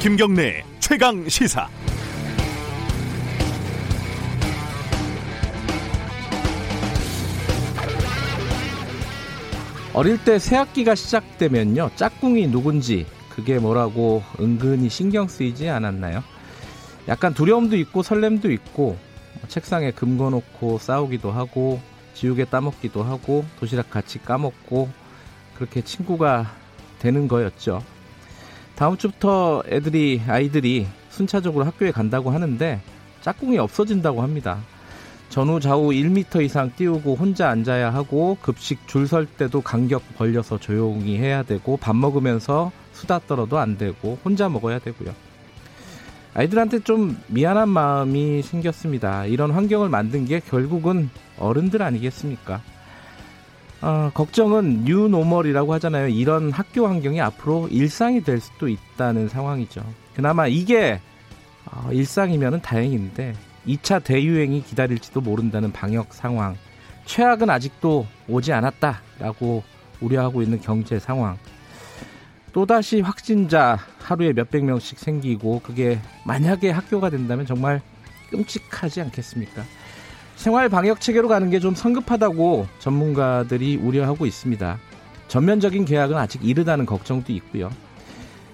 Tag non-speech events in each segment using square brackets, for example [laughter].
김경래 최강 시사. 어릴 때 새학기가 시작되면요 짝꿍이 누군지 그게 뭐라고 은근히 신경 쓰이지 않았나요? 약간 두려움도 있고 설렘도 있고 책상에 금 거놓고 싸우기도 하고 지우개 따먹기도 하고 도시락 같이 까먹고 그렇게 친구가 되는 거였죠. 다음 주부터 애들이 아이들이 순차적으로 학교에 간다고 하는데 짝꿍이 없어진다고 합니다. 전후 좌우 1m 이상 띄우고 혼자 앉아야 하고 급식 줄 설 때도 간격 벌려서 조용히 해야 되고 밥 먹으면서 수다 떨어도 안 되고 혼자 먹어야 되고요. 아이들한테 좀 미안한 마음이 생겼습니다. 이런 환경을 만든 게 결국은 어른들 아니겠습니까? 어, 걱정은 뉴노멀이라고 하잖아요. 이런 학교 환경이 앞으로 일상이 될 수도 있다는 상황이죠. 그나마 이게 어, 일상이면 다행인데 2차 대유행이 기다릴지도 모른다는 방역 상황. 최악은 아직도 오지 않았다라고 우려하고 있는 경제 상황. 또다시 확진자 하루에 몇백 명씩 생기고 그게 만약에 학교가 된다면 정말 끔찍하지 않겠습니까? 생활 방역 체계로 가는 게 좀 성급하다고 전문가들이 우려하고 있습니다. 전면적인 계약은 아직 이르다는 걱정도 있고요.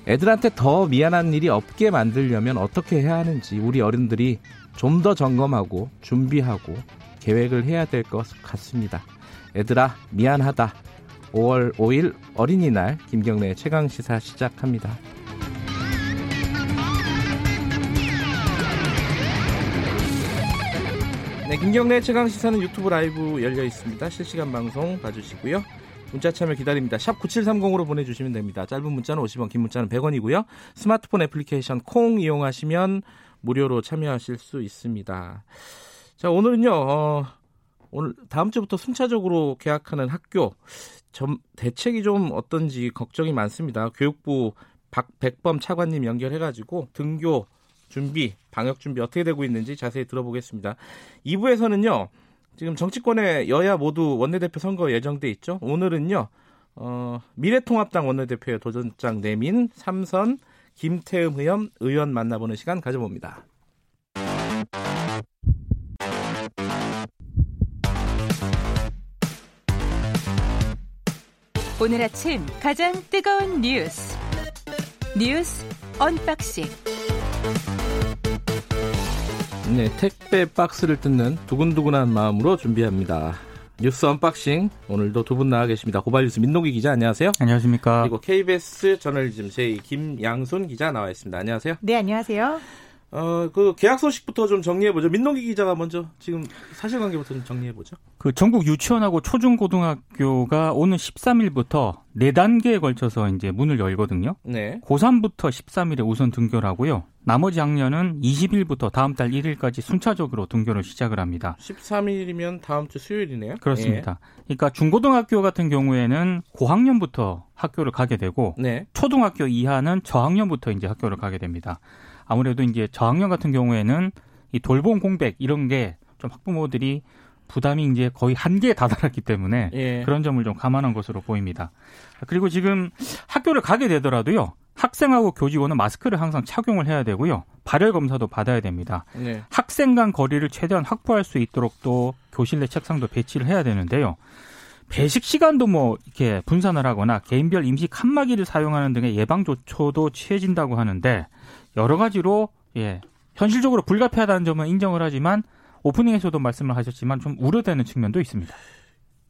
애들한테 더 미안한 일이 없게 만들려면 어떻게 해야 하는지 우리 어른들이 좀 더 점검하고 준비하고 계획을 해야 될 것 같습니다. 애들아 미안하다. 5월 5일 어린이날 김경래 최강 시사 시작합니다. 네, 김경래 최강 시사는 유튜브 라이브 열려 있습니다. 실시간 방송 봐주시고요. 문자 참여 기다립니다. 샵 9730으로 보내주시면 됩니다. 짧은 문자는 50원, 긴 문자는 100원이고요. 스마트폰 애플리케이션 콩 이용하시면 무료로 참여하실 수 있습니다. 자, 오늘은요, 어, 오늘 다음 주부터 순차적으로 개학하는 학교 점, 대책이 좀 어떤지 걱정이 많습니다. 교육부 박백범 차관님 연결해가지고 등교 준비, 방역 준비 어떻게 되고 있는지 자세히 들어보겠습니다. 2부에서는요, 지금 정치권의 여야 모두 원내대표 선거 예정돼 있죠. 오늘은요, 어, 미래통합당 원내대표의 도전장 내민 삼선 김태흠 의원, 의원 만나보는 시간 가져봅니다. 오늘 아침 가장 뜨거운 뉴스 뉴스 unboxing 네, 택배 박스를 뜯는 두근두근한 마음으로 준비합니다. 뉴스 unboxing 오늘도 두 분 나와 계십니다. 고발뉴스 민동기 기자 안녕하세요. 안녕하십니까. 그리고 KBS 저널리즘 J 김양순 기자 나와 있습니다. 안녕하세요. 네, 안녕하세요. 어, 그 개학 소식부터 좀 정리해 보죠. 민동기 기자가 먼저 지금 사실관계부터 좀 정리해 보죠. 그 전국 유치원하고 초중고등학교가 오는 13일부터 4단계에 걸쳐서 이제 문을 열거든요. 네. 고3부터 13일에 우선 등교를 하고요. 나머지 학년은 20일부터 다음 달 1일까지 순차적으로 등교를 시작을 합니다. 13일이면 다음 주 수요일이네요. 그렇습니다. 예. 그러니까 중고등학교 같은 경우에는 고학년부터 학교를 가게 되고 네. 초등학교 이하는 저학년부터 이제 학교를 가게 됩니다. 아무래도 이제 저학년 같은 경우에는 이 돌봄 공백 이런 게 좀 학부모들이 부담이 이제 거의 한계에 다다랐기 때문에 예. 그런 점을 좀 감안한 것으로 보입니다. 그리고 지금 학교를 가게 되더라도요. 학생하고 교직원은 마스크를 항상 착용을 해야 되고요. 발열 검사도 받아야 됩니다. 네. 학생 간 거리를 최대한 확보할 수 있도록 또 교실 내 책상도 배치를 해야 되는데요. 배식 시간도 뭐 이렇게 분산을 하거나 개인별 임시 칸막이를 사용하는 등의 예방 조처도 취해진다고 하는데 여러 가지로 예 현실적으로 불가피하다는 점은 인정을 하지만 오프닝에서도 말씀을 하셨지만 좀 우려되는 측면도 있습니다.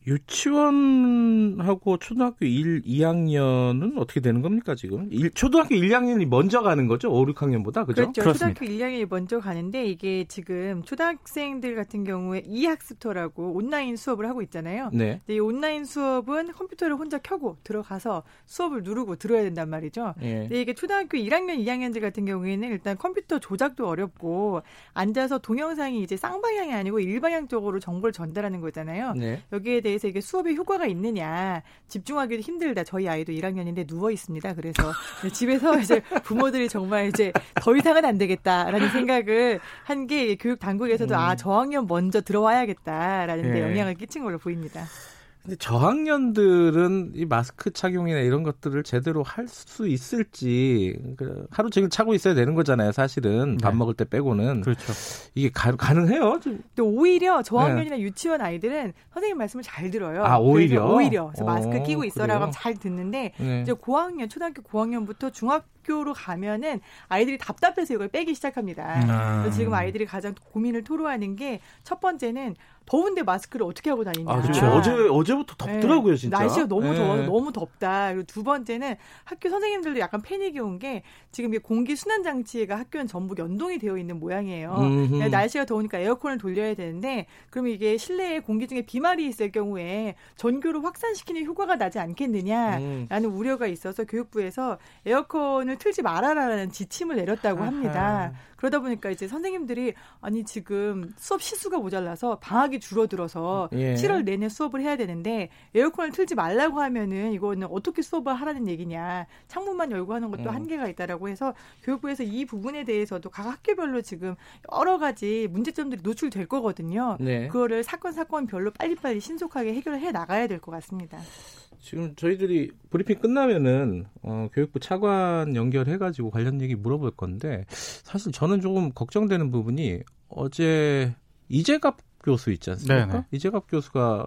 유치원하고 초등학교 1, 2학년은 어떻게 되는 겁니까, 지금? 1, 초등학교 1, 2학년이 먼저 가는 거죠? 5, 6학년보다, 그죠? 그렇죠. 그렇습니다. 초등학교 1학년이 먼저 가는데 이게 지금 초등학생들 같은 경우에 이학습터라고 온라인 수업을 하고 있잖아요. 네. 이 온라인 수업은 컴퓨터를 혼자 켜고 들어가서 수업을 누르고 들어야 된단 말이죠. 예. 근데 이게 초등학교 1학년, 2학년들 같은 경우에는 일단 컴퓨터 조작도 어렵고 앉아서 동영상이 이제 쌍방향이 아니고 일방향적으로 정보를 전달하는 거잖아요. 네. 여기에 대해 서 이게 수업에 효과가 있느냐 집중하기도 힘들다. 저희 아이도 1학년인데 누워 있습니다. 그래서 집에서 [laughs] 이제 부모들이 정말 이제 더 이상은 안 되겠다라는 생각을 한 게 교육 당국에서도 음. 아 저학년 먼저 들어와야겠다라는 데 예. 영향을 끼친 걸로 보입니다. 근데 저학년들은 이 마스크 착용이나 이런 것들을 제대로 할 수 있을지 그 하루 종일 차고 있어야 되는 거잖아요. 사실은 밥 네. 먹을 때 빼고는 그렇죠. 이게 가, 가능해요? 좀. 근데 오히려 저학년이나 유치원 아이들은 선생님 말씀을 잘 들어요. 네. 아, 오히려? 오히려 그래서 어, 마스크 끼고 있어라고? 하면 잘 듣는데 네. 이제 고학년 초등학교 고학년부터 중학교로 가면은 아이들이 답답해서 이걸 빼기 시작합니다. 음. 그래서 지금 아이들이 가장 고민을 토로하는 게 첫 번째는 더운데 마스크를 어떻게 하고 다니냐. 아, 그렇죠. 아. 어제 어제부터 덥더라고요, 네. 진짜. 날씨가 너무 네. 더워 너무 덥다. 그리고 두 번째는 학교 선생님들도 약간 패닉이 온 게 지금 이게 공기 순환 장치가 학교는 전부 연동이 되어 있는 모양이에요. 음흠. 네, 날씨가 더우니까 에어컨을 돌려야 되는데 그러면 이게 실내에 공기 중에 비말이 있을 경우에 전교를 확산시키는 효과가 나지 않겠느냐라는 음. 우려가 있어서 교육부에서 에어컨을 틀지 말아라라는 지침을 내렸다고 합니다. 그러다 보니까 이제 선생님들이 아니 지금 수업 시수가 모자라서 방학 이 줄어들어서 예. 7월 내내 수업을 해야 되는데 에어컨을 틀지 말라고 하면은 이거는 어떻게 수업을 하라는 얘기냐 창문만 열고 하는 것도 음. 한계가 있다라고 해서 교육부에서 이 부분에 대해서도 각 학교별로 지금 여러 가지 문제점들이 노출될 거거든요. 네. 그거를 사건 사건별로 빨리빨리 신속하게 해결해 나가야 될 것 같습니다. 지금 저희들이 브리핑 끝나면은 어, 교육부 차관 연결해가지고 관련 얘기 물어볼 건데 사실 저는 조금 걱정되는 부분이 어제 이재갑 교수 있지 않습니까? 네네. 이재갑 교수가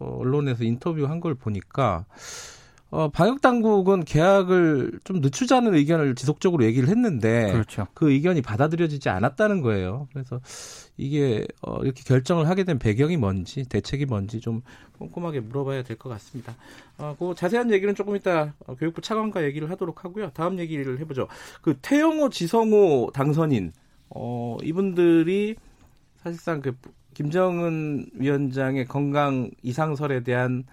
어, 언론에서 인터뷰한 걸 보니까 어, 방역 당국은 계약을 좀 늦추자는 의견을 지속적으로 얘기를 했는데 그렇죠. 그 의견이 받아들여지지 않았다는 거예요. 그래서 이게 어, 이렇게 결정을 하게 된 배경이 뭔지 대책이 뭔지 좀 꼼꼼하게 물어봐야 될 것 같습니다. 어, 그 자세한 얘기는 조금 이따 어, 교육부 차관과 얘기를 하도록 하고요. 다음 얘기를 해보죠. 그 태영호, 지성호 당선인 어, 이분들이 사실상 그 김정은 위원장의 건강 이상설에 대한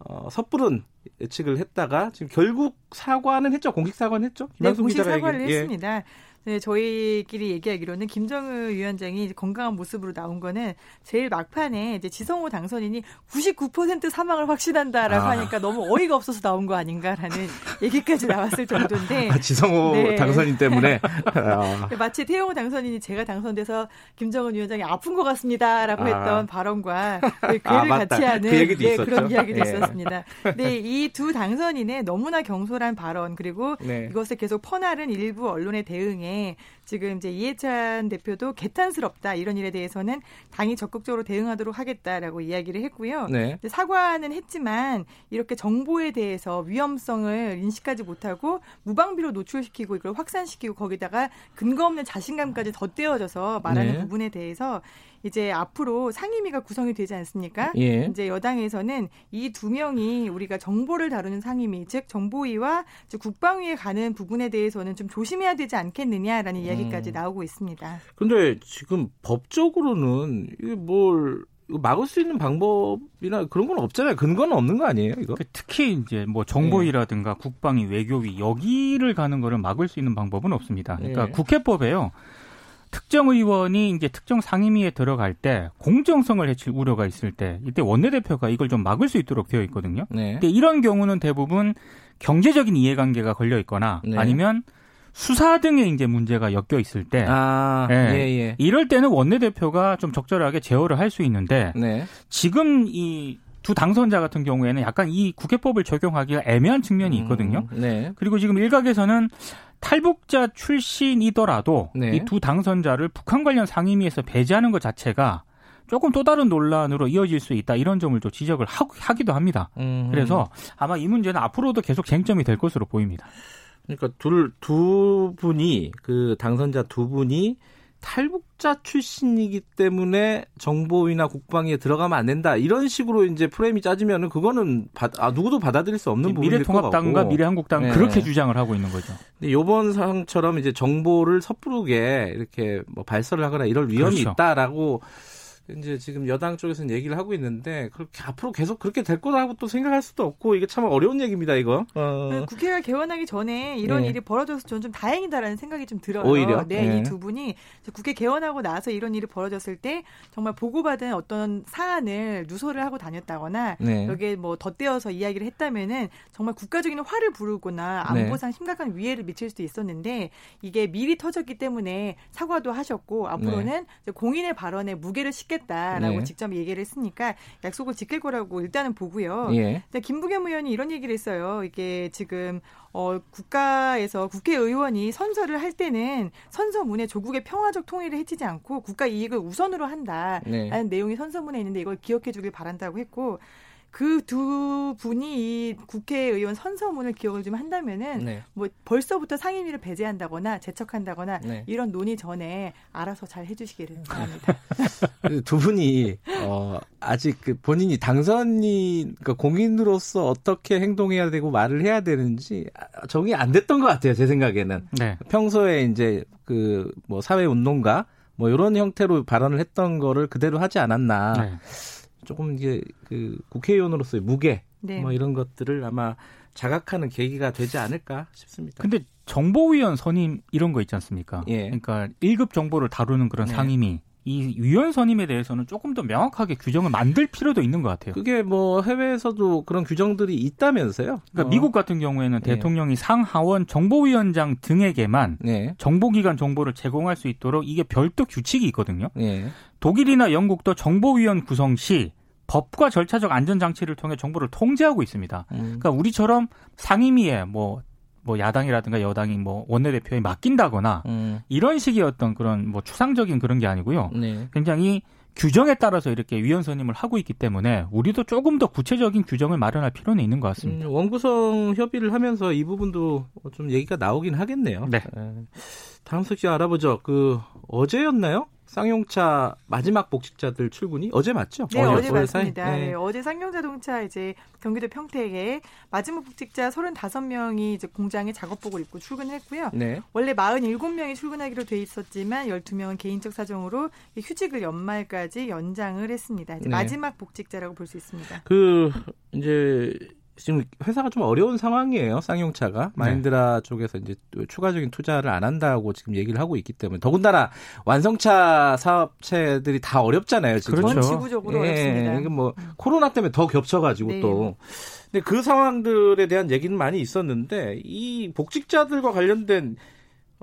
어, 섣부른 예측을 했다가 지금 결국 사과는 했죠. 공식 사과는 했죠. 네, 김한수 공식 기자가 사과를 얘기- 예. 했습니다. 네, 저희끼리 얘기하기로는 김정은 위원장이 건강한 모습으로 나온 거는 제일 막판에 이제 지성호 당선인이 99% 사망을 확신한다라고 아. 하니까 너무 어이가 없어서 나온 거 아닌가라는 [laughs] 얘기까지 나왔을 정도인데 아, 지성호 네. 당선인 때문에 [laughs] 아, 마치 태용호 당선인이 제가 당선돼서 김정은 위원장이 아픈 것 같습니다라고 아. 했던 발언과 [laughs] 그 괴를 아, 맞다. 같이 하는 그 얘기도 네. 그런 이야기도 예. 있었습니다. 근데 이 두 당선인의 너무나 경솔한 발언 그리고 네. 이것을 계속 퍼나른 일부 언론의 대응에 지금 이제 이해찬 대표도 개탄스럽다 이런 일에 대해서는 당이 적극적으로 대응하도록 하겠다라고 이야기를 했고요. 네. 사과는 했지만 이렇게 정보에 대해서 위험성을 인식하지 못하고 무방비로 노출시키고 이걸 확산시키고 거기다가 근거 없는 자신감까지 덧대어져서 말하는 네. 부분에 대해서 이제 앞으로 상임위가 구성이 되지 않습니까? 예. 이제 여당에서는 이 두 명이 우리가 정보를 다루는 상임위, 즉 정보위와 국방위에 가는 부분에 대해서는 좀 조심해야 되지 않겠느냐라는 이야기까지 음. 나오고 있습니다. 근데 지금 법적으로는 이게 뭘 막을 수 있는 방법이나 그런 건 없잖아요. 근거는 없는 거 아니에요, 이거? 그 특히 이제 뭐 정보위라든가 국방위, 외교위 여기를 가는 거를 막을 수 있는 방법은 없습니다. 그러니까 예. 국회법에요. 특정 의원이 이제 특정 상임위에 들어갈 때 공정성을 해칠 우려가 있을 때 이때 원내대표가 이걸 좀 막을 수 있도록 되어 있거든요. 네. 근데 이런 경우는 대부분 경제적인 이해관계가 걸려 있거나 네. 아니면 수사 등의 이제 문제가 엮여 있을 때 아, 예. 예, 예. 이럴 때는 원내대표가 좀 적절하게 제어를 할 수 있는데 네. 지금 이 두 당선자 같은 경우에는 약간 이 국회법을 적용하기가 애매한 측면이 있거든요. 음, 네. 그리고 지금 일각에서는 탈북자 출신이더라도 네. 이두 당선자를 북한 관련 상임위에서 배제하는 것 자체가 조금 또 다른 논란으로 이어질 수 있다 이런 점을 또 지적을 하, 하기도 합니다. 음. 그래서 아마 이 문제는 앞으로도 계속 쟁점이 될 것으로 보입니다. 그러니까 둘, 두 분이, 그 당선자 두 분이 탈북자 출신이기 때문에 정보위나 국방위에 들어가면 안 된다. 이런 식으로 이제 프레임이 짜지면은 그거는 받, 아, 누구도 받아들일 수 없는 부분일 것 미래통합당과 같고. 미래한국당은 네. 그렇게 주장을 하고 있는 거죠. 근데 요번 상처럼 이제 정보를 섣부르게 이렇게 뭐 발설을 하거나 이럴 위험이 그렇죠. 있다라고 이제 지금 여당 쪽에서는 얘기를 하고 있는데 그렇게 앞으로 계속 그렇게 될 거라고 또 생각할 수도 없고 이게 참 어려운 얘기입니다 이거. 어. 그 국회가 개원하기 전에 이런 네. 일이 벌어져서 저는 좀 다행이다라는 생각이 좀 들어요. 오히려? 네, 네. 이 두 분이 국회 개원하고 나서 이런 일이 벌어졌을 때 정말 보고받은 어떤 사안을 누설을 하고 다녔다거나 네. 여기에 뭐 덧대어서 이야기를 했다면은 정말 국가적인 화를 부르거나 안보상 네. 심각한 위해를 미칠 수도 있었는데 이게 미리 터졌기 때문에 사과도 하셨고 앞으로는 네. 이제 공인의 발언에 무게를 싣게 찾겠다라고 네. 직접 얘기를 했으니까 약속을 지킬 거라고 일단은 보고요. 예. 김부겸 의원이 이런 얘기를 했어요. 이게 지금 어 국가에서 국회의원이 선서를 할 때는 선서문에 조국의 평화적 통일을 해치지 않고 국가 이익을 우선으로 한다라는 네. 내용이 선서문에 있는데 이걸 기억해 주길 바란다고 했고 그 두 분이 이 국회의원 선서문을 기억을 좀 한다면은 네. 뭐 벌써부터 상임위를 배제한다거나 제척한다거나 네. 이런 논의 전에 알아서 잘 해주시기를 바랍니다. [laughs] 그두 분이 어 아직 그 본인이 당선인 그러니까 공인으로서 어떻게 행동해야 되고 말을 해야 되는지 아, 정이 안 됐던 것 같아요 제 생각에는 네. 평소에 이제 그 뭐 사회 운동가 뭐 이런 형태로 발언을 했던 거를 그대로 하지 않았나 네. 조금 이제 그 국회의원으로서의 무게 네. 뭐 이런 것들을 아마 자각하는 계기가 되지 않을까 싶습니다. 근데 정보위원 선임 이런 거 있지 않습니까? 예. 그러니까 1급 정보를 다루는 그런 네. 상임위 이 위원 선임에 대해서는 조금 더 명확하게 규정을 만들 필요도 있는 것 같아요. 그게 뭐 해외에서도 그런 규정들이 있다면서요? 그러니까 어. 미국 같은 경우에는 예. 대통령이 상하원 정보위원장 등에게만 네. 정보기관 정보를 제공할 수 있도록 이게 별도 규칙이 있거든요. 예. 독일이나 영국도 정보위원 구성 시 법과 절차적 안전 장치를 통해 정보를 통제하고 있습니다. 음. 그러니까 우리처럼 상임위에 뭐, 뭐 야당이라든가 여당이 뭐 원내대표에 맡긴다거나 음. 이런 식의 어떤 그런 뭐 추상적인 그런 게 아니고요. 네. 굉장히 규정에 따라서 이렇게 위원 선임을 하고 있기 때문에 우리도 조금 더 구체적인 규정을 마련할 필요는 있는 것 같습니다. 음, 원구성 협의를 하면서 이 부분도 좀 얘기가 나오긴 하겠네요. 네. 에, 다음 소식 알아보죠. 그 어제였나요? 쌍용차 마지막 복직자들 출근이 어제 맞죠? 네, 어제 사이? 맞습니다. 네. 네, 어제 쌍용자동차 이제 경기도 평택에 마지막 복직자 35명이 이제 공장에 작업복을 입고 출근했고요. 네. 원래 47명이 출근하기로 돼 있었지만 12명은 개인적 사정으로 휴직을 연말까지 연장을 했습니다. 이제 네. 마지막 복직자라고 볼 수 있습니다. 그 이제 지금 회사가 좀 어려운 상황이에요. 쌍용차가 마인드라 쪽에서 이제 또 추가적인 투자를 안 한다고 지금 얘기를 하고 있기 때문에 더군다나 완성차 사업체들이 다 어렵잖아요. 지금. 그렇죠. 전 지구적으로 어렵습니다. 이게 뭐 코로나 때문에 더 겹쳐가지고 네. 또. 근데 그 상황들에 대한 얘기는 많이 있었는데 이 복직자들과 관련된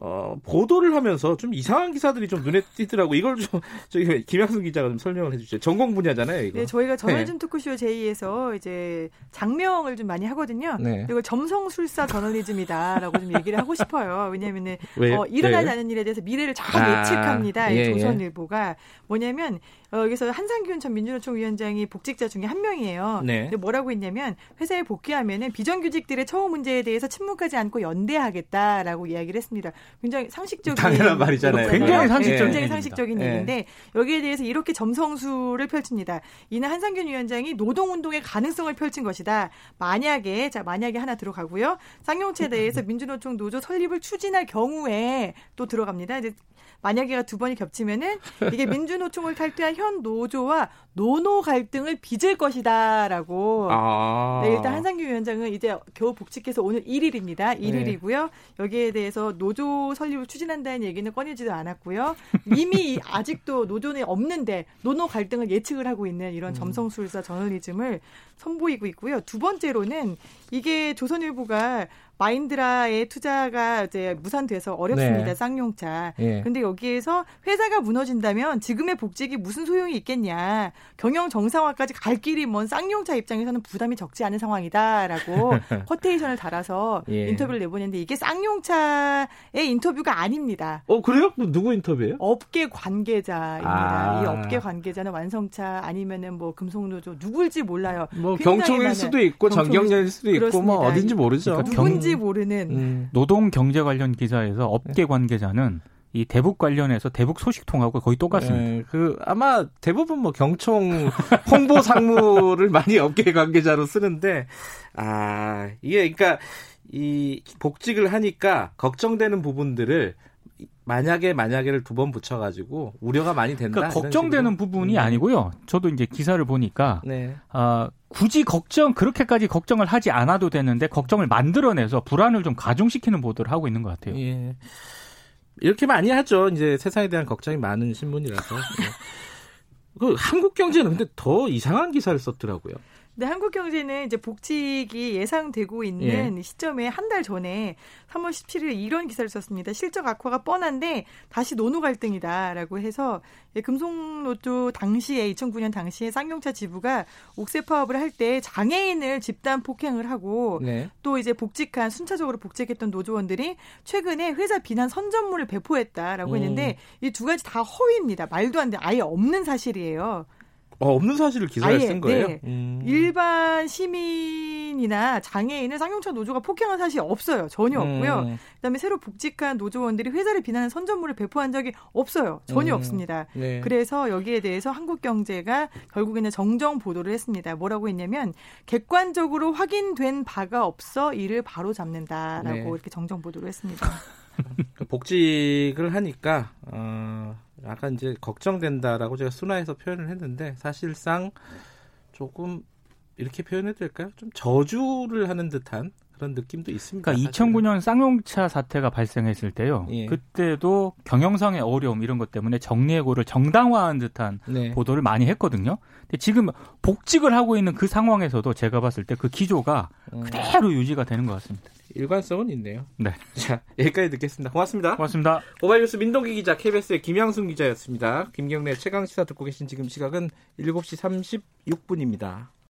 어, 보도를 하면서 좀 이상한 기사들이 좀 눈에 띄더라고. 이걸 좀 [laughs] 저기 김양순 기자가 좀 설명을 해주시죠. 전공 분야잖아요, 이거. 네, 저희가 네. 저널즘 토크쇼 제2에서 이제 장명을 좀 많이 하거든요. 네. 이걸 점성술사 저널리즘이다라고 좀 얘기를 하고 싶어요. 왜냐하면은 왜요? 어, 일어나지 네. 않은 일에 대해서 미래를 잘 아, 예측합니다. 예, 이 예. 조선일보가 뭐냐면 어, 여기서 한상균 전 민주노총 위원장이 복직자 중에 한 명이에요. 네. 근데 뭐라고 했냐면 회사에 복귀하면은 비정규직들의 처우 문제에 대해서 침묵하지 않고 연대하겠다라고 이야기를 했습니다. 굉장히 상식적인 당연한 말이잖아요. 거잖아요. 굉장히 상식적인 굉장히 얘기입니다. 상식적인 예. 얘기인데 여기에 대해서 이렇게 점성술을 펼칩니다. 이는 한상균 위원장이 노동운동의 가능성을 펼친 것이다. 만약에 자 만약에 하나 들어가고요. 쌍용차에 대해서 민주노총 노조 설립을 추진할 경우에 또 들어갑니다. 이제 만약에가 두 번이 겹치면은 이게 민주노총을 탈퇴한 현 노조와 노노 갈등을 빚을 것이다라고. 아. 네, 일단 한상균 위원장은 이제 겨우 복직해서 오늘 1일입니다. 1일이고요. 여기에 대해서 노조 설립을 추진한다는 얘기는 꺼내지도 않았고요. [laughs] 이미 이- 아직도 노조는 없는데 노노 갈등을 예측을 하고 있는 이런 점성술사 저널리즘을 선보이고 있고요. 두 번째로는 이게 조선일보가 마인드라의 투자가 이제 무산돼서 어렵습니다. 네. 쌍용차. 예. 근데 여기에서 회사가 무너진다면 지금의 복직이 무슨 소용이 있겠냐. 경영 정상화까지 갈 길이 먼 쌍용차 입장에서는 부담이 적지 않은 상황이다라고 [laughs] 커테이션을 달아서 예. 인터뷰를 내보냈는데 이게 쌍용차의 인터뷰가 아닙니다. 어 그래요? 그 누구 인터뷰예요? 업계 관계자입니다. 아. 이 업계 관계자는 완성차 아니면은 뭐 금속노조 누굴지 몰라요. 뭐 많은 수도 있고 전경련일 수도 있고 뭐 그렇습니다. 어딘지 모르죠. 그러니까 누 군지 모르는 음. 노동 경제 관련 기사에서 업계 관계자는 이 대북 관련해서 대북 소식 통하고 거의 똑같습니다. 예, 그 아마 대부분 뭐 경총 [laughs] 홍보 상무를 많이 업계 관계자로 쓰는데 아 이게 그러니까 이 복직을 하니까 걱정되는 부분들을 만약에 만약에를 두 번 붙여가지고 우려가 많이 된다. 그러니까 걱정되는 식으로. 부분이 음. 아니고요. 저도 이제 기사를 보니까 네. 아, 굳이 걱정 그렇게까지 걱정을 하지 않아도 되는데 걱정을 만들어내서 불안을 좀 가중시키는 보도를 하고 있는 것 같아요. 예. 이렇게 많이 하죠. 이제 세상에 대한 걱정이 많은 신문이라서. 예. [laughs] 그 한국 경제는 근데 더 이상한 기사를 썼더라고요. 근데 한국 경제는 이제 복직이 예상되고 있는 예. 시점에 한 달 전에 3월 17일 이런 기사를 썼습니다. 실적 악화가 뻔한데 다시 노노 갈등이다라고 해서 예, 금속노조 당시에 2009년 당시에 쌍용차 지부가 옥새 파업을 할 때 장애인을 집단 폭행을 하고 네. 또 이제 복직한 순차적으로 복직했던 노조원들이 최근에 회사 비난 선전문을 배포했다라고 음. 했는데 이 두 가지 다 허위입니다. 말도 안 돼. 아예 없는 사실이에요. 어, 없는 사실을 기사에 아예, 쓴 거예요? 네. 음. 일반 시민이나 장애인을 쌍용차 노조가 폭행한 사실이 없어요. 전혀 없고요. 음. 그다음에 새로 복직한 노조원들이 회사를 비난하는 선전문을 배포한 적이 없어요. 전혀 음. 없습니다. 네. 그래서 여기에 대해서 한국경제가 결국에는 정정 보도를 했습니다. 뭐라고 했냐면 객관적으로 확인된 바가 없어 이를 바로 잡는다라고 네. 이렇게 정정 보도를 했습니다. [laughs] 복직을 하니까 어, 약간 이제 걱정된다라고 제가 순화해서 표현을 했는데 사실상 조금 이렇게 표현해도 될까요? 좀 저주를 하는 듯한 그런 느낌도 있습니다. 그러니까 사실은. 2009년 쌍용차 사태가 발생했을 때요. 예. 그때도 경영상의 어려움 이런 것 때문에 정리해고를 정당화한 듯한 네. 보도를 많이 했거든요. 근데 지금 복직을 하고 있는 그 상황에서도 제가 봤을 때 그 기조가 음, 그대로 유지가 되는 것 같습니다. 일관성은 있네요. 네. [laughs] 자 여기까지 듣겠습니다. 고맙습니다. 고맙습니다. 고발뉴스 민동기 기자, KBS의 김양순 기자였습니다. 김경래 최강 시사 듣고 계신 지금 시각은 7시 36분입니다.